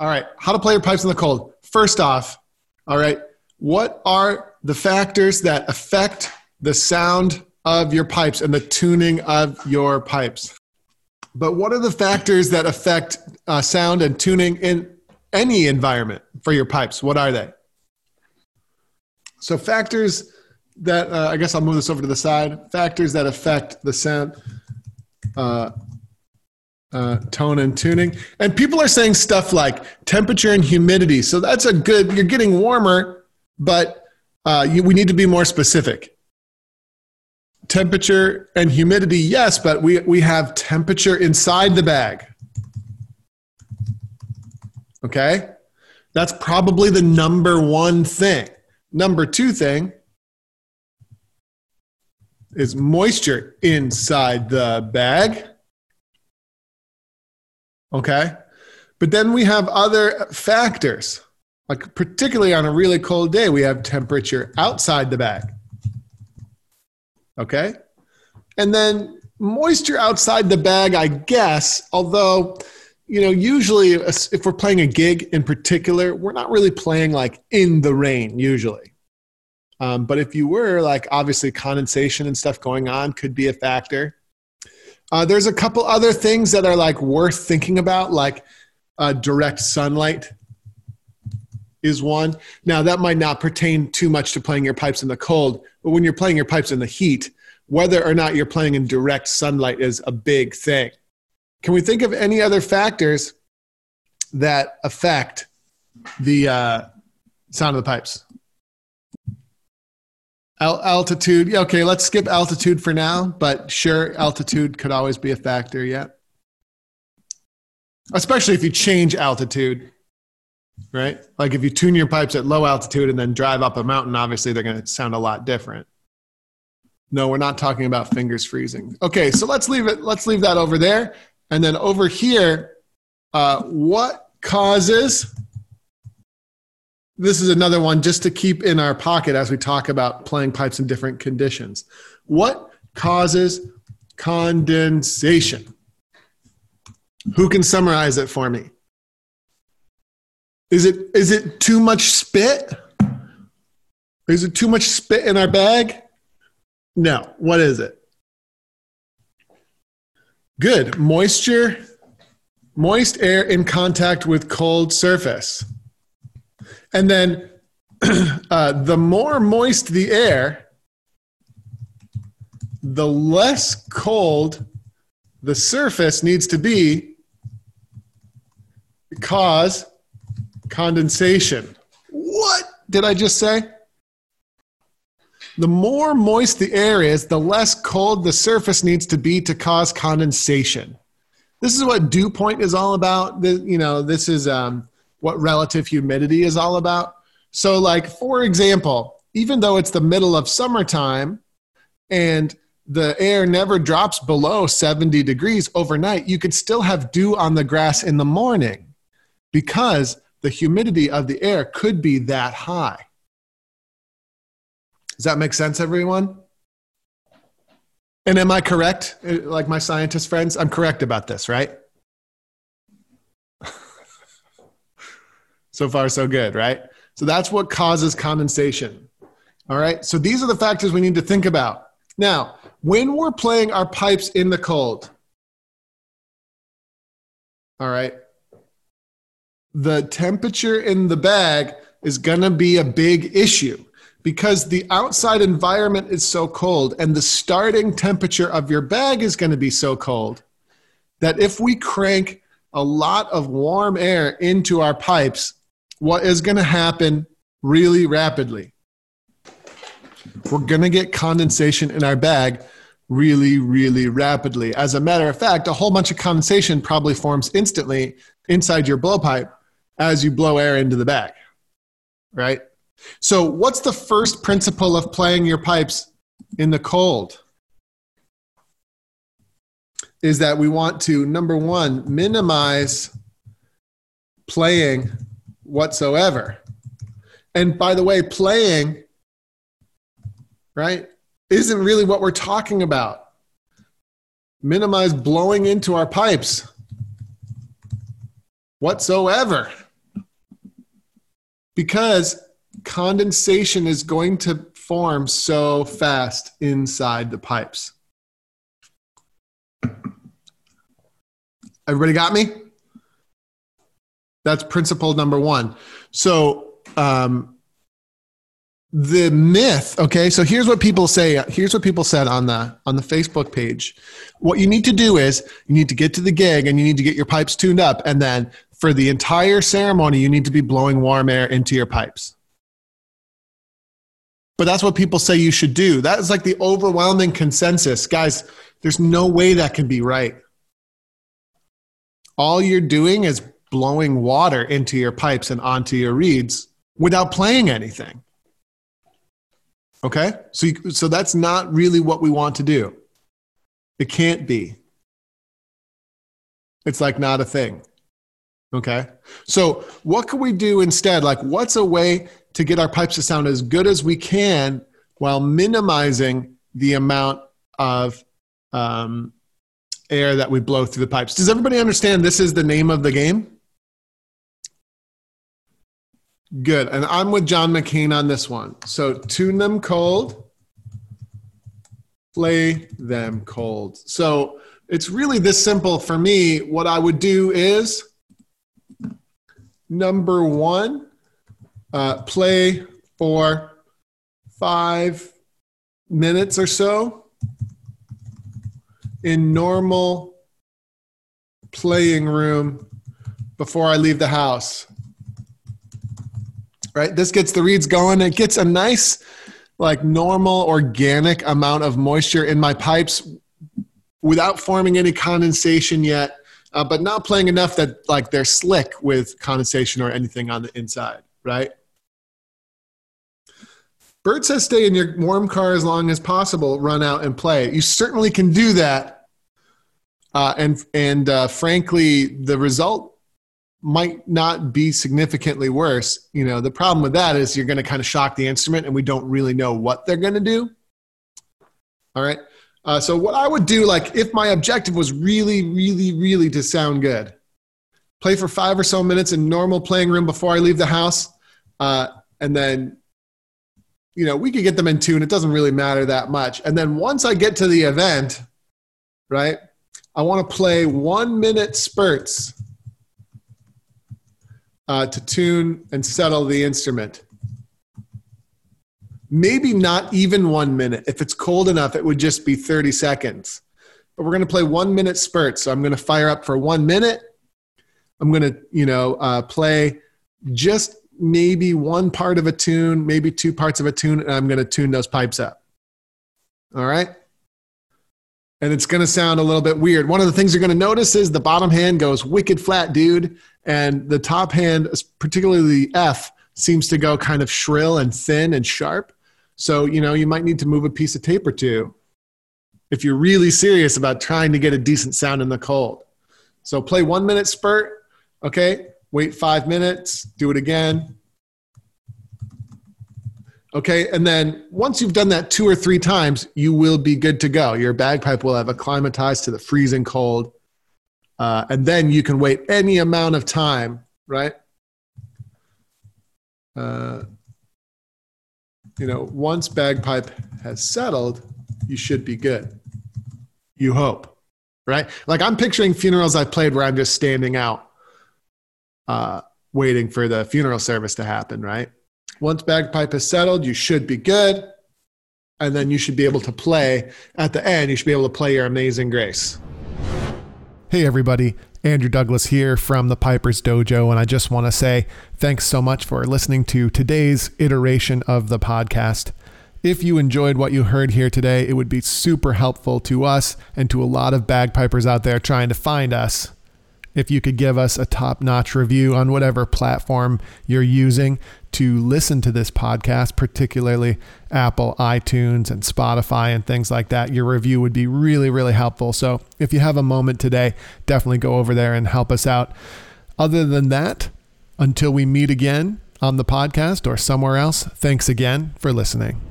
All right, how to play your pipes in the cold. First off, all right, what are the factors that affect the sound of your pipes and the tuning of your pipes? But what are the factors that affect uh, sound and tuning in any environment for your pipes? What are they? So, factors that uh, I guess I'll move this over to the side. Factors that affect the sound, uh, uh, tone, and tuning. And people are saying stuff like temperature and humidity. So that's a good. You're getting warmer, but uh, you, we need to be more specific. Temperature and humidity, yes, but we we have temperature inside the bag. Okay, that's probably the number one thing. Number two thing is moisture inside the bag. Okay. But then we have other factors, like particularly on a really cold day, we have temperature outside the bag. Okay. And then moisture outside the bag, I guess, although, you know, usually if we're playing a gig in particular, we're not really playing like in the rain usually. Um, but if you were, like, obviously condensation and stuff going on could be a factor. Uh, there's a couple other things that are like worth thinking about, like uh, direct sunlight is one. Now, that might not pertain too much to playing your pipes in the cold, but when you're playing your pipes in the heat, whether or not you're playing in direct sunlight is a big thing. Can we think of any other factors that affect the uh, sound of the pipes? Al- altitude. Okay, let's skip altitude for now, but sure, altitude could always be a factor, yeah. Especially if you change altitude, right? Like if you tune your pipes at low altitude and then drive up a mountain, obviously they're going to sound a lot different. No, we're not talking about fingers freezing. Okay, so let's leave it. Let's leave that over there, and then over here, uh, what causes this is another one just to keep in our pocket as we talk about playing pipes in different conditions. What causes condensation? Who can summarize it for me? Is it is it too much spit? Is it too much spit in our bag? No. What is it? Good. Moisture, moist air in contact with cold surface. And then uh, the more moist the air, the less cold the surface needs to be to cause condensation. What did I just say? The more moist the air is, the less cold the surface needs to be to cause condensation. This is what dew point is all about. You know, this is um, what relative humidity is all about. So, like, for example, even though it's the middle of summertime and the air never drops below 70 degrees overnight, you could still have dew on the grass in the morning because the humidity of the air could be that high. Does that make sense, everyone? And am I correct? Like my scientist friends, I'm correct about this, right? So far, so good, right? So that's what causes condensation. All right. So these are the factors we need to think about. Now, when we're playing our pipes in the cold, all right, the temperature in the bag is going to be a big issue because the outside environment is so cold and the starting temperature of your bag is going to be so cold that if we crank a lot of warm air into our pipes, what is going to happen really rapidly? We're going to get condensation in our bag really, really rapidly. As a matter of fact, a whole bunch of condensation probably forms instantly inside your blowpipe as you blow air into the bag, right? So, what's the first principle of playing your pipes in the cold? Is that we want to, number one, minimize playing whatsoever. And by the way, playing, right, isn't really what we're talking about. Minimize blowing into our pipes whatsoever. Because condensation is going to form so fast inside the pipes. Everybody got me? That's principle number one. So, um, the myth okay so here's what people say here's what people said on the on the facebook page. What you need to do is you need to get to the gig and you need to get your pipes tuned up and then for the entire ceremony you need to be blowing warm air into your pipes. But that's what people say you should do. That is like the overwhelming consensus. Guys there's no way that can be right. All you're doing is blowing water into your pipes and onto your reeds without playing anything Okay? So you, so that's not really what we want to do. It can't be. It's like not a thing. Okay? So what can we do instead? Like what's a way to get our pipes to sound as good as we can while minimizing the amount of um, air that we blow through the pipes? Does everybody understand this is the name of the game? Good. And I'm with John McCain on this one. So tune them cold, play them cold. So it's really this simple for me. What I would do is number one, uh, play for five minutes or so in normal playing room before I leave the house right? This gets the reeds going. It gets a nice, like normal organic amount of moisture in my pipes without forming any condensation yet, uh, but not playing enough that like they're slick with condensation or anything on the inside, right? Bert says stay in your warm car as long as possible, run out and play. You certainly can do that. Uh, and and uh, frankly, the result might not be significantly worse. You know, the problem with that is you're going to kind of shock the instrument and we don't really know what they're going to do. All right. Uh, so, what I would do, like, if my objective was really, really, really to sound good, play for five or so minutes in normal playing room before I leave the house. Uh, and then, you know, we could get them in tune. It doesn't really matter that much. And then once I get to the event, right, I want to play one minute spurts uh, to tune and settle the instrument. Maybe not even one minute. If it's cold enough, it would just be 30 seconds. But we're going to play one minute spurts. So I'm going to fire up for one minute. I'm going to, you know, uh, play just maybe one part of a tune, maybe two parts of a tune, and I'm going to tune those pipes up. All right and it's going to sound a little bit weird. One of the things you're going to notice is the bottom hand goes wicked flat, dude, and the top hand, particularly the F, seems to go kind of shrill and thin and sharp. So, you know, you might need to move a piece of tape or two if you're really serious about trying to get a decent sound in the cold. So, play one minute spurt, okay? Wait five minutes, do it again, Okay. And then once you've done that two or three times, you will be good to go. Your bagpipe will have acclimatized to the freezing cold. Uh, and then you can wait any amount of time, right? Uh, you know, once bagpipe has settled, you should be good. You hope, right? Like I'm picturing funerals I've played where I'm just standing out, uh, waiting for the funeral service to happen, right? Once bagpipe is settled, you should be good. And then you should be able to play at the end, you should be able to play your amazing grace. Hey, everybody. Andrew Douglas here from the Piper's Dojo, and I just want to say thanks so much for listening to today's iteration of the podcast. If you enjoyed what you heard here today, it would be super helpful to us and to a lot of bagpipers out there trying to find us if you could give us a top notch review on whatever platform you're using to listen to this podcast, particularly Apple, iTunes, and Spotify, and things like that. Your review would be really, really helpful. So if you have a moment today, definitely go over there and help us out. Other than that, until we meet again on the podcast or somewhere else, thanks again for listening.